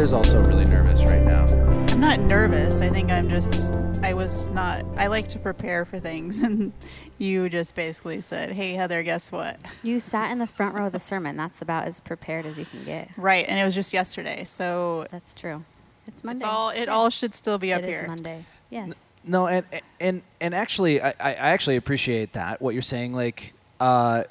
Heather's also really nervous right now. I'm not nervous. I think I'm just, I was not, I like to prepare for things. And you just basically said, hey, Heather, guess what? You sat in the front row of the sermon. That's about as prepared as you can get. Right. And it was just yesterday. So That's true. It's Monday. it's all, it all should still be up It is here. Monday. Yes. No, and and and actually, I, I actually appreciate that what you're saying. Like, uh,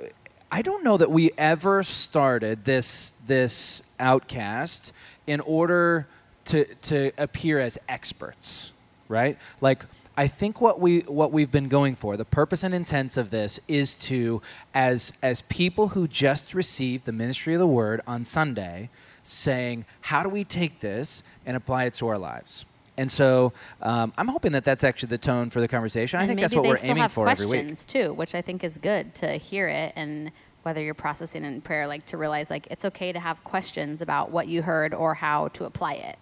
I don't know that we ever started this this outcast in order to to appear as experts, right? Like. I think what we what we've been going for, the purpose and intent of this is to as as people who just received the ministry of the word on Sunday, saying, how do we take this and apply it to our lives? And so um, I'm hoping that that's actually the tone for the conversation. I think that's what we're aiming for every week. questions too, which I think is good to hear it and whether you're processing in prayer, like to realize like it's okay to have questions about what you heard or how to apply it.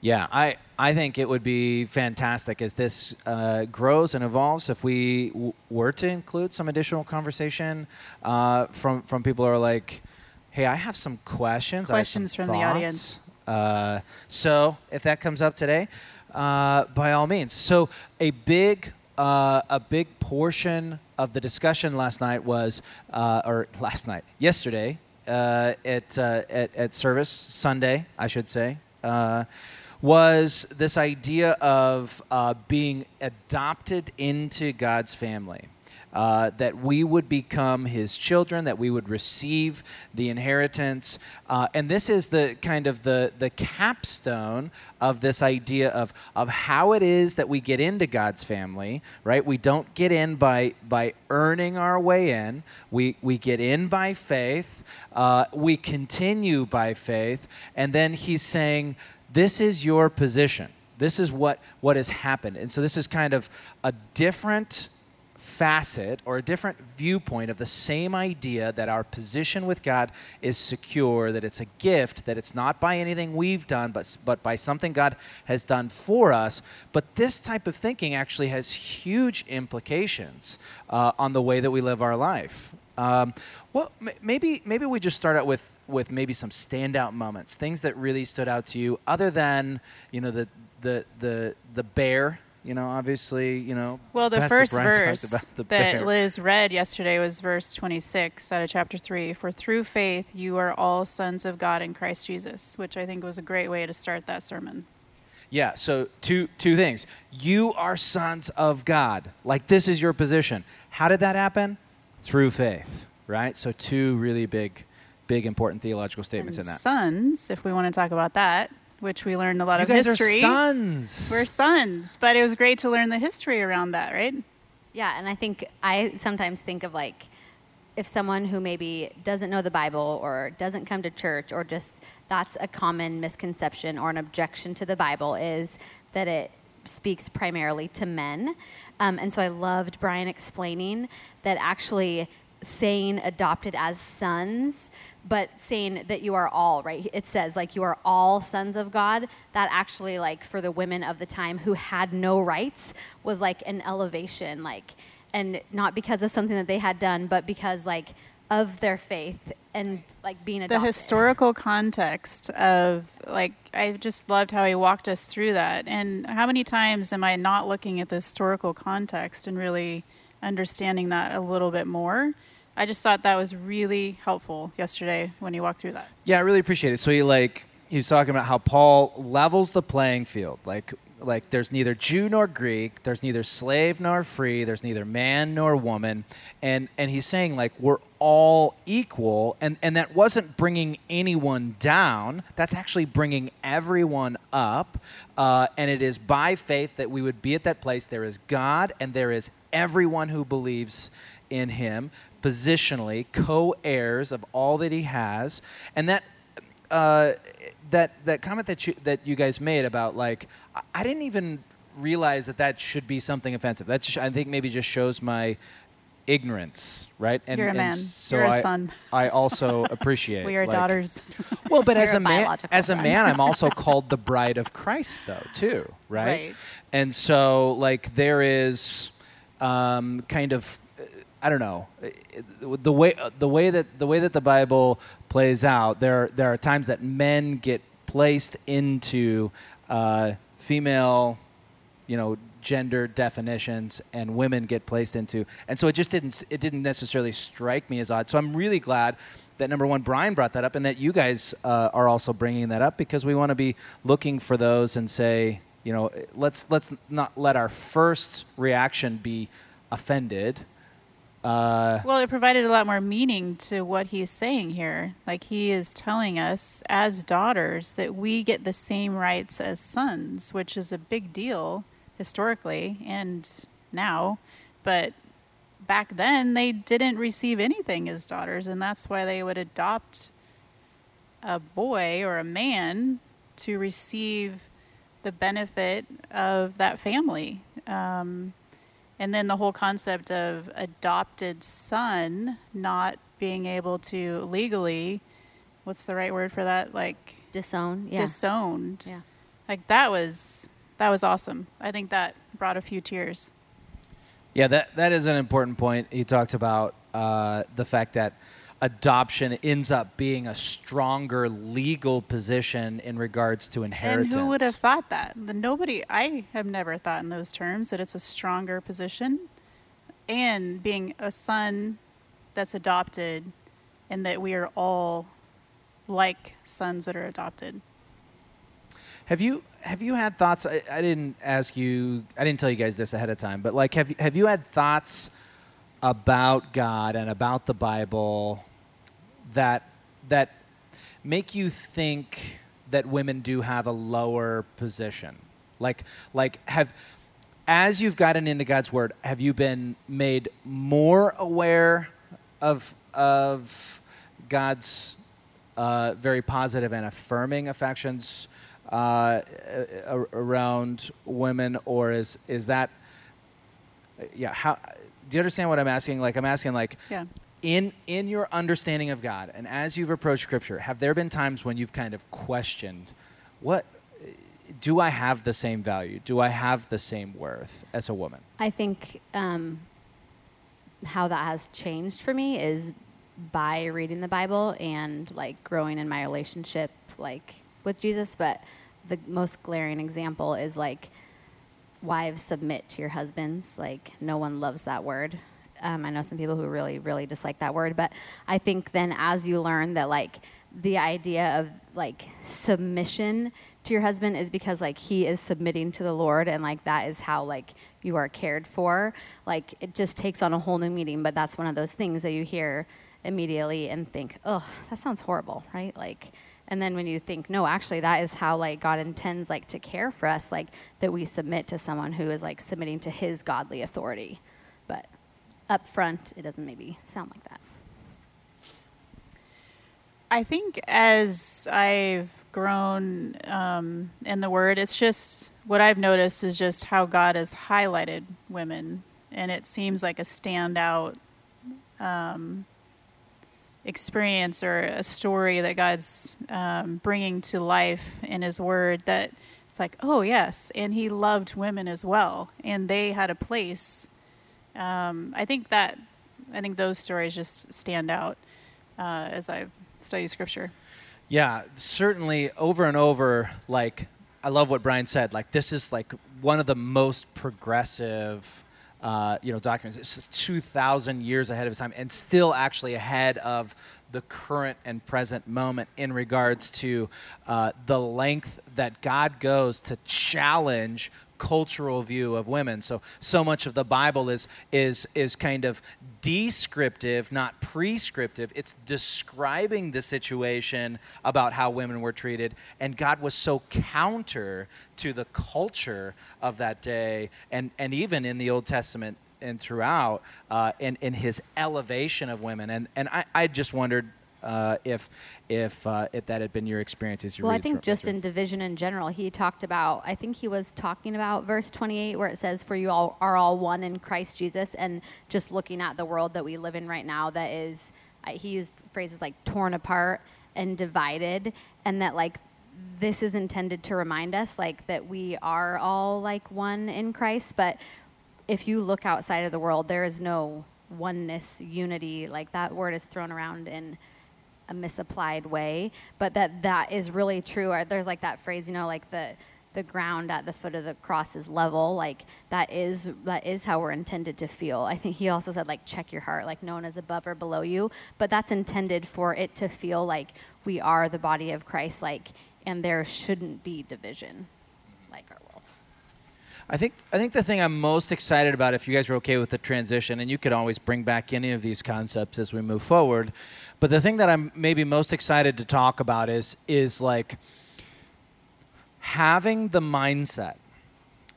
Yeah, I, I think it would be fantastic as this uh, grows and evolves if we w- were to include some additional conversation uh, from, from people who are like, hey, I have some questions. I some Questions from the audience. Uh, so if that comes up today, uh, by all means. So a big uh, a big portion of the discussion last night was, uh, or last night, yesterday uh, at, uh, at at service Sunday, I should say. Uh, was this idea of uh, being adopted into God's family uh, that we would become his children, that we would receive the inheritance. Uh, and this is the kind of the, the capstone of this idea of, of how it is that we get into God's family, right? We don't get in by, by earning our way in, we, we get in by faith, uh, we continue by faith, and then he's saying, This is your position. This is what, what has happened. And so this is kind of a different facet or a different viewpoint of the same idea that our position with God is secure, that it's a gift, that it's not by anything we've done, but, but by something God has done for us. But this type of thinking actually has huge implications uh, on the way that we live our life. Um, well, maybe maybe we just start out with with maybe some standout moments, things that really stood out to you, other than you know the the the the bear. You know, obviously, you know. Well, the Pastor first Brian verse that bear. Liz read yesterday was verse 26 out of chapter 3. For through faith you are all sons of God in Christ Jesus, which I think was a great way to start that sermon. Yeah, so two two things. You are sons of God. Like this is your position. How did that happen? Through faith, right? So two really big big important theological statements and in that. sons, if we want to talk about that, which we learned a lot you of guys history. are sons. We're sons, but it was great to learn the history around that, right? Yeah, and I think I sometimes think of like if someone who maybe doesn't know the Bible or doesn't come to church or just that's a common misconception or an objection to the Bible is that it speaks primarily to men. Um, and so I loved Brian explaining that actually saying adopted as sons but saying that you are all right it says like you are all sons of god that actually like for the women of the time who had no rights was like an elevation like and not because of something that they had done but because like of their faith and like being adopted. the historical context of like I just loved how he walked us through that. And how many times am I not looking at the historical context and really understanding that a little bit more? I just thought that was really helpful yesterday when he walked through that. Yeah, I really appreciate it. So he like he was talking about how Paul levels the playing field. Like like there's neither Jew nor Greek, there's neither slave nor free, there's neither man nor woman, and and he's saying like we're all equal, and and that wasn't bringing anyone down. That's actually bringing everyone up, uh, and it is by faith that we would be at that place. There is God, and there is everyone who believes in Him positionally co-heirs of all that he has and that uh, that that comment that you that you guys made about like I, didn't even realize that that should be something offensive that sh- i think maybe just shows my ignorance right and You're a man. so You're a I, son. I also appreciate We are like- daughters. well but as a a man as a man i'm also called the bride of christ though too right, Right. and so like there is um, kind of uh, I don't know uh, the way the way that the way that the Bible plays out. There there are times that men get placed into uh, female, you know, gender definitions, and women get placed into, and so it just didn't it didn't necessarily strike me as odd. So I'm really glad that number one, Brian brought that up, and that you guys uh, are also bringing that up because we want to be looking for those and say, you know, let's let's not let our first reaction be offended. Uh, Well, it provided a lot more meaning to what he's saying here. Like he is telling us as daughters that we get the same rights as sons, which is a big deal historically and now. But back then, they didn't receive anything as daughters, and that's why they would adopt a boy or a man to receive the benefit of that family. Um, and then the whole concept of adopted son not being able to legally, what's the right word for that? Like Disown. Yeah. disowned. yeah. Like that was that was awesome. I think that brought a few tears. Yeah, that that is an important point. He talked about uh, the fact that adoption ends up being a stronger legal position in regards to inheritance. And who would have thought that? Nobody I have never thought in those terms that it's a stronger position and being a son that's adopted and that we are all like sons that are adopted. Have you have you had thoughts? I, I didn't ask you. I didn't tell you guys this ahead of time, but like, have have you had thoughts about God and about the Bible that that make you think that women do have a lower position? Like like have as you've gotten into God's word, have you been made more aware of of God's uh, very positive and affirming affections uh, around women, or is is that yeah? How do you understand what I'm asking? Like I'm asking like Yeah. In in your understanding of God and as you've approached Scripture, have there been times when you've kind of questioned what do I have the same value? Do I have the same worth as a woman? I think um, how that has changed for me is by reading the Bible and like growing in my relationship like with Jesus. But the most glaring example is like wives submit to your husbands. Like no one loves that word. Um, I know some people who really, really dislike that word, but I think then as you learn that like the idea of like submission to your husband is because like he is submitting to the Lord and like that is how like you are cared for. Like it just takes on a whole new meaning, but that's one of those things that you hear immediately and think, oh, that sounds horrible, right? Like, and then when you think, no, actually, that is how like God intends like to care for us, like that we submit to someone who is like submitting to His godly authority. Up front, it doesn't maybe sound like that. I think as I've grown um, in the word, it's just what I've noticed is just how God has highlighted women, and it seems like a standout um, experience or a story that God's um, bringing to life in His Word. That it's like, oh yes, and He loved women as well, and they had a place. Um, I think that I think those stories just stand out uh, as I've studied Scripture. Yeah, certainly over and over, like, I love what Brian said. Like, this is like one of the most progressive, uh, you know, documents. It's 2,000 years ahead of its time and still actually ahead of the current and present moment in regards to uh, the length that God goes to challenge cultural view of women. So so much of the Bible is is is kind of descriptive, not prescriptive. It's describing the situation about how women were treated, and God was so counter to the culture of that day, and and even in the Old Testament and throughout, uh, in in His elevation of women. And and I, I just wondered. Uh, if if uh, if that had been your experience as you Well, I think just in division in general, he talked about, I think he was talking about verse 28 where it says, For you all are all one in Christ Jesus. And just looking at the world that we live in right now, that is, uh, he used phrases like torn apart and divided, and that like this is intended to remind us like that we are all like one in Christ. But if you look outside of the world, there is no oneness, unity. Like that word is thrown around in a misapplied way, but that that is really true. Or there's like that phrase, you know, like the the ground at the foot of the cross is level. Like that is that is how we're intended to feel. I think he also said like check your heart like no one is above or below you. But that's intended for it to feel like we are the body of christ like and there shouldn't be division like our world I think I think the thing I'm most excited about, if you guys are okay with the transition, and you could always bring back any of these concepts as we move forward, but the thing that I'm maybe most excited to talk about is is like having the mindset.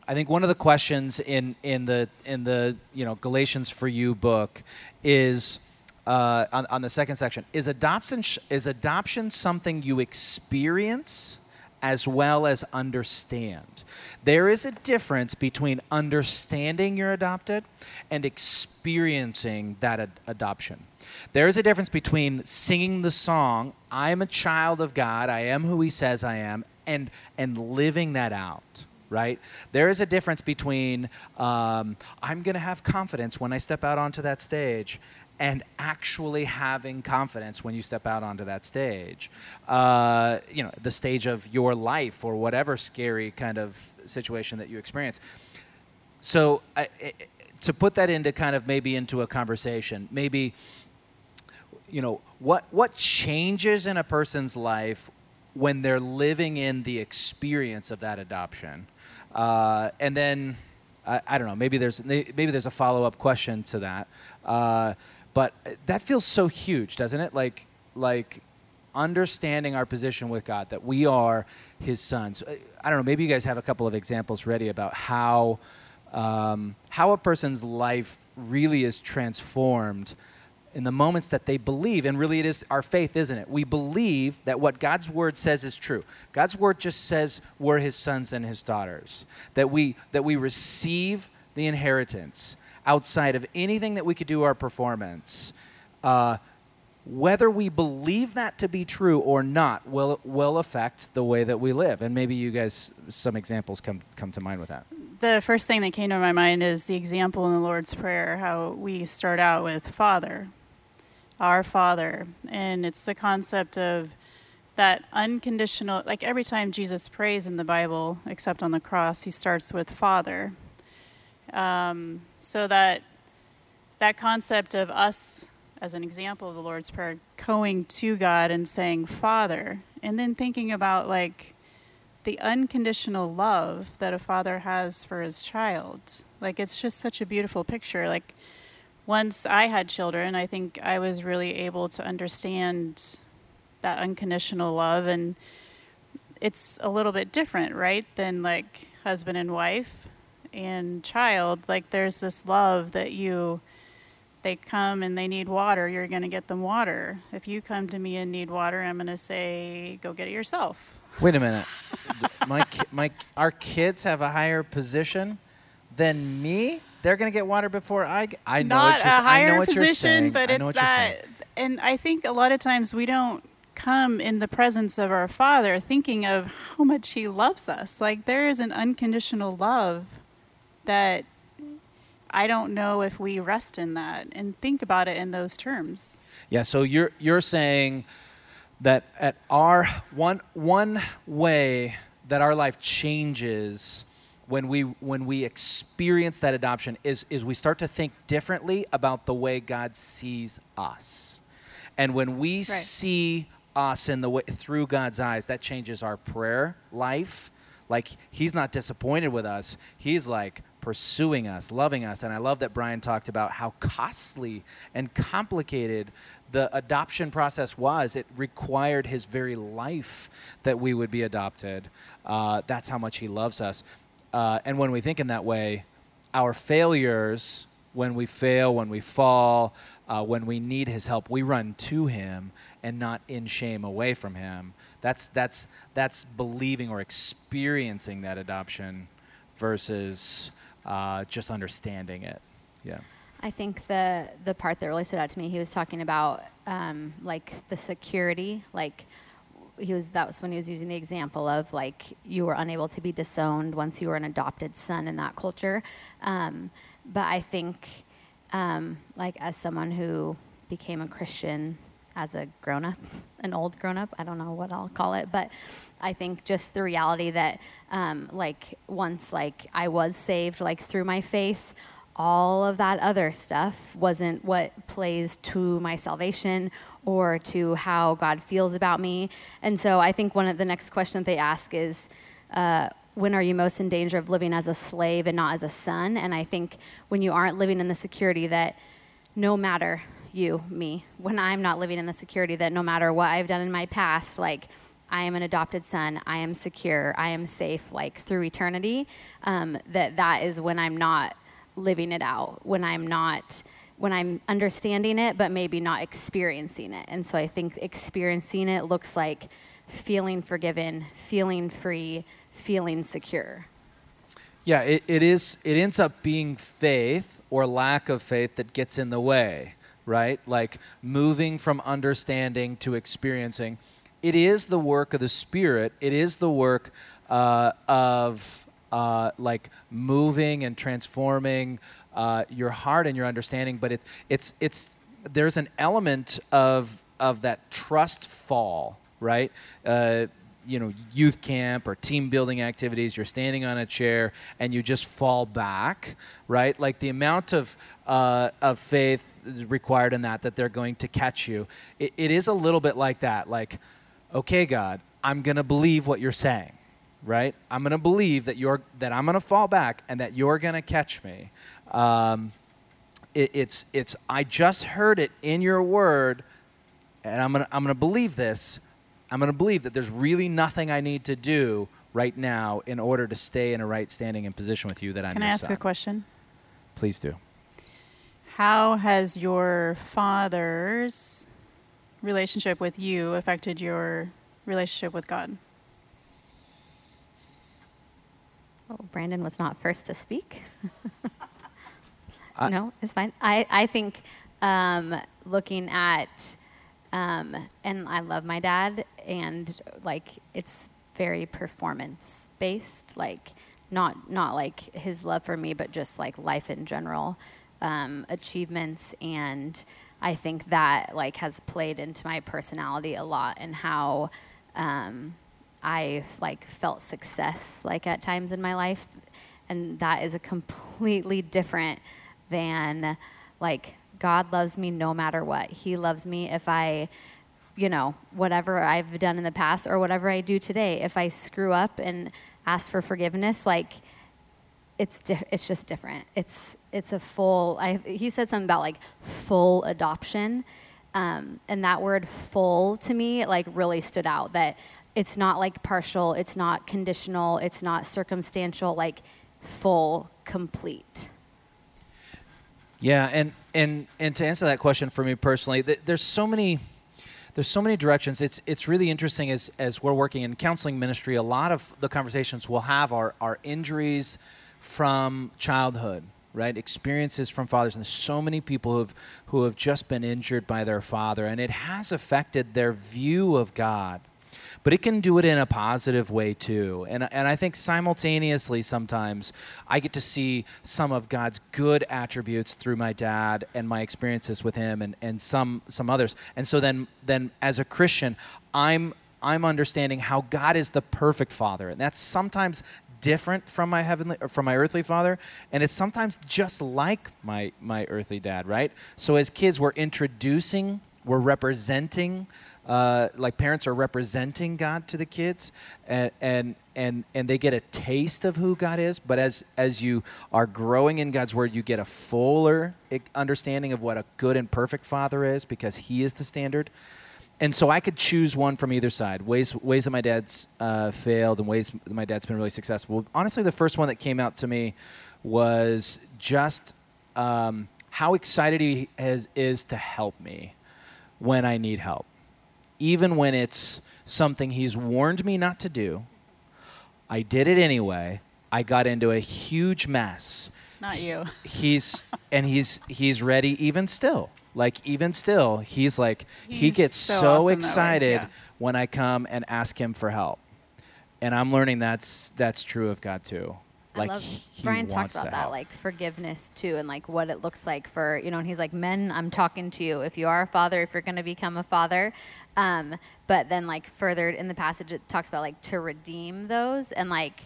I think one of the questions in in the in the you know Galatians for you book is uh, on, on the second section is adoption is adoption something you experience as well as understand. There is a difference between understanding you're adopted and experiencing that ad- adoption. There is a difference between singing the song, I'm a child of God, I am who He says I am, and, and living that out. Right? There is a difference between um, I'm going to have confidence when I step out onto that stage and actually having confidence when you step out onto that stage. Uh, you know, the stage of your life or whatever scary kind of situation that you experience. So, I, I, to put that into kind of maybe into a conversation, maybe, you know, what what changes in a person's life when they're living in the experience of that adoption, uh, and then. I, I don't know. Maybe there's maybe there's a follow up question to that. Uh, but that feels so huge, doesn't it? Like, like understanding our position with God, that we are His sons. I don't know. Maybe you guys have a couple of examples ready about how um, how a person's life really is transformed in the moments that they believe. And really, it is our faith, isn't it? We believe that what God's word says is true. God's word just says we're His sons and His daughters. That we that we receive the inheritance outside of anything that we could do our performance, uh, whether we believe that to be true or not will will affect the way that we live. And maybe you guys some examples come come to mind with that. The first thing that came to my mind is the example in the Lord's Prayer, how we start out with Father, our Father, and it's the concept of that unconditional like every time Jesus prays in the Bible, except on the cross, he starts with Father. Um, so that that concept of us as an example of the Lord's Prayer, going to God and saying Father, and then thinking about like the unconditional love that a father has for his child. Like it's just such a beautiful picture. Like once I had children, I think I was really able to understand that unconditional love and it's a little bit different, right? Than like husband and wife and child, like there's this love that you they come and they need water, you're going to get them water. If you come to me and need water, I'm going to say go get it yourself. Wait a minute. my my our kids have a higher position than me. They're going to get water before I I know Not what you're, higher I know what position, you're saying. but it's that and I think a lot of times we don't come in the presence of our father thinking of how much he loves us. Like there is an unconditional love that I don't know if we rest in that and think about it in those terms. Yeah, so you're you're saying that at our one one way that our life changes when we when we experience that adoption is is we start to think differently about the way God sees us. And when we see us in the way through God's eyes, that changes our prayer life. Like he's not disappointed with us. He's like pursuing us, loving us. And I love that Brian talked about how costly and complicated the adoption process was. It required his very life that we would be adopted. Uh, that's how much he loves us. Uh, and when we think in that way, our failures, when we fail, when we fall, uh, when we need his help, we run to him and not in shame away from him. That's, that's, that's believing or experiencing that adoption versus uh, just understanding it. Yeah. I think the the part that really stood out to me, he was talking about um, like the security, like he was that was when he was using the example of like you were unable to be disowned once you were an adopted son in that culture. Um, but I think um, like as someone who became a Christian as a grown up, an old grown up. I don't know what I'll call it, but I think just the reality that, um, like, once like I was saved, like through my faith, all of that other stuff wasn't what plays to my salvation or to how God feels about me. And so I think one of the next questions they ask is, uh, when are you most in danger of living as a slave and not as a son? And I think when you aren't living in the security that no matter you, me, when I'm not living in the security that no matter what I've done in my past, like I am an adopted son, I am secure, I am safe, like through eternity, um, that that is when I'm not living it out, when I'm not when I'm understanding it, but maybe not experiencing it. And so I think experiencing it looks like feeling forgiven, feeling free, feeling secure. Yeah, it, it is. It ends up being faith or lack of faith that gets in the way, right? Like moving from understanding to experiencing. It is the work of the Spirit. It is the work uh, of uh, like moving and transforming uh, your heart and your understanding. But it's it's it's there's an element of of that trust fall, right? You know youth camp or team building activities you're standing on a chair and you just fall back right? Like the amount of uh, of faith required in that that they're going to catch you it, it is a little bit like that. Like okay god i'm going to believe what you're saying right? I'm going to believe that you're that i'm going to fall back and that you're going to catch me. Um, it, it's it's i just heard it in your word and i'm going to i'm going to believe this I'm going to believe that there's really nothing I need to do right now in order to stay in a right standing and position with you that I'm Can I ask son. a question? Please do. How has your father's relationship with you affected your relationship with God? Oh, Brandon was not first to speak. no, it's fine. I, I think um, looking at um, and I love my dad, and like it's very performance based, like not not like his love for me, but just like life in general, um, achievements, and I think that like has played into my personality a lot and how um, I've like felt success like at times in my life, and that is a completely different than like God loves me no matter what. He loves me if I, you know, whatever I've done in the past or whatever I do today. If I screw up and ask for forgiveness, like it's di- it's just different. It's it's a full. I, he said something about like full adoption, um, and that word "full" to me like really stood out. That it's not like partial, it's not conditional, it's not circumstantial. Like full, complete. Yeah, and and and to answer that question for me personally, th- there's so many there's so many directions. It's it's really interesting as as we're working in counseling ministry. A lot of the conversations we'll have are are injuries from childhood, right? Experiences from fathers, and there's so many people who have who have just been injured by their father, and it has affected their view of God but it can do it in a positive way too. And, and I think simultaneously sometimes I get to see some of God's good attributes through my dad and my experiences with him and, and some, some others. And so then, then as a Christian, I'm, I'm understanding how God is the perfect father. And that's sometimes different from my heavenly from my earthly father and it's sometimes just like my my earthly dad right so as kids we're introducing we're representing uh, like parents are representing God to the kids, and, and and and they get a taste of who God is. But as as you are growing in God's word, you get a fuller understanding of what a good and perfect Father is, because He is the standard. And so I could choose one from either side. Ways ways that my dad's uh, failed, and ways that my dad's been really successful. Honestly, the first one that came out to me was just um, how excited he has, is to help me when I need help even when it's something he's warned me not to do. I did it anyway. I got into a huge mess. Not you. He's and he's he's ready even still. Like even still, he's like he's he gets so, so awesome excited yeah. when I come and ask him for help. And I'm learning that's that's true of God too. Like I love Brian talks about that, help. like forgiveness too, and like what it looks like for you know. And he's like, "Men, I'm talking to you. If you are a father, if you're going to become a father." Um, but then, like further in the passage, it talks about like to redeem those, and like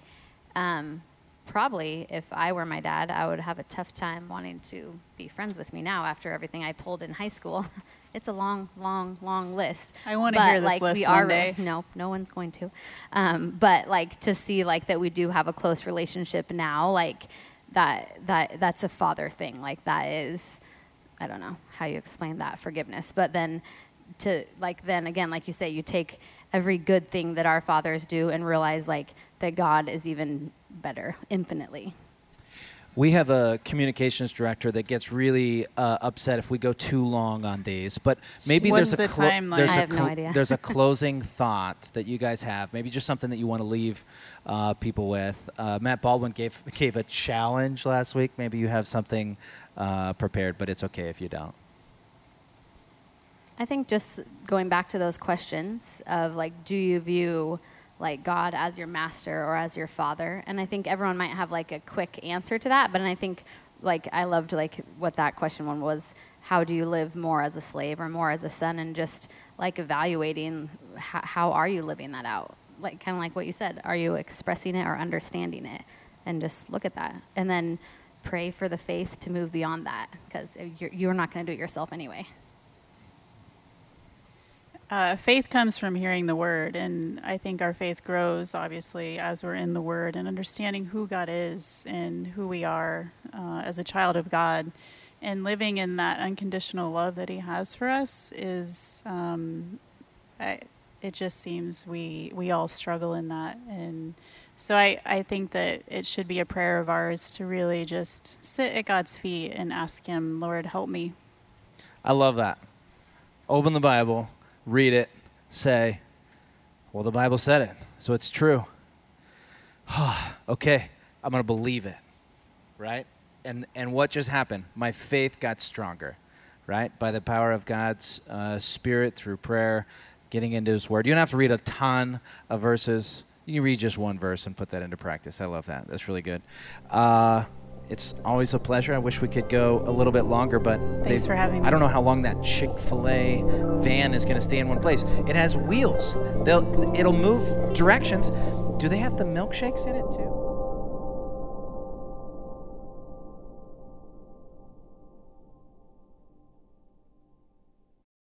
um, probably if I were my dad, I would have a tough time wanting to be friends with me now after everything I pulled in high school. it's a long, long, long list. I wanna hear this like, list we one are, day. No, no one's going to. Um, but like to see like that we do have a close relationship now, like that that that's a father thing. Like that is, I don't know how you explain that forgiveness, but then to like then again, like you say, you take every good thing that our fathers do and realize like that God is even better, infinitely. We have a communications director that gets really uh, upset if we go too long on these. But maybe What's there's a the clo- timeline? there's I a have no idea. there's a closing thought that you guys have. Maybe just something that you want to leave uh, people with. Uh, Matt Baldwin gave gave a challenge last week. Maybe you have something uh, prepared, but it's okay if you don't. I think just going back to those questions of like, do you view like God as your master or as your father? And I think everyone might have like a quick answer to that, but I think like I loved like what that question one was. How do you live more as a slave or more as a son? And just like evaluating how, how are you living that out? Like kind of like what you said. Are you expressing it or understanding it? And just look at that, and then pray for the faith to move beyond that because you're, you're not going to do it yourself anyway. Uh, faith comes from hearing the word, and I think our faith grows obviously as we're in the word and understanding who God is and who we are uh, as a child of God, and living in that unconditional love that He has for us is. Um, I, it just seems we we all struggle in that, and so I I think that it should be a prayer of ours to really just sit at God's feet and ask Him, Lord, help me. I love that. Open the Bible, read it, say, well, the Bible said it, so it's true. okay, I'm going to believe it, right? And, and what just happened? My faith got stronger, right? By the power of God's uh, Spirit through prayer, getting into His Word. You don't have to read a ton of verses. You can read just one verse and put that into practice. I love that. That's really good. Uh, it's always a pleasure. I wish we could go a little bit longer, but Thanks for having me. I don't know how long that Chick Fil A van is going to stay in one place. It has wheels. They'll, it'll move directions. Do they have the milkshakes in it too?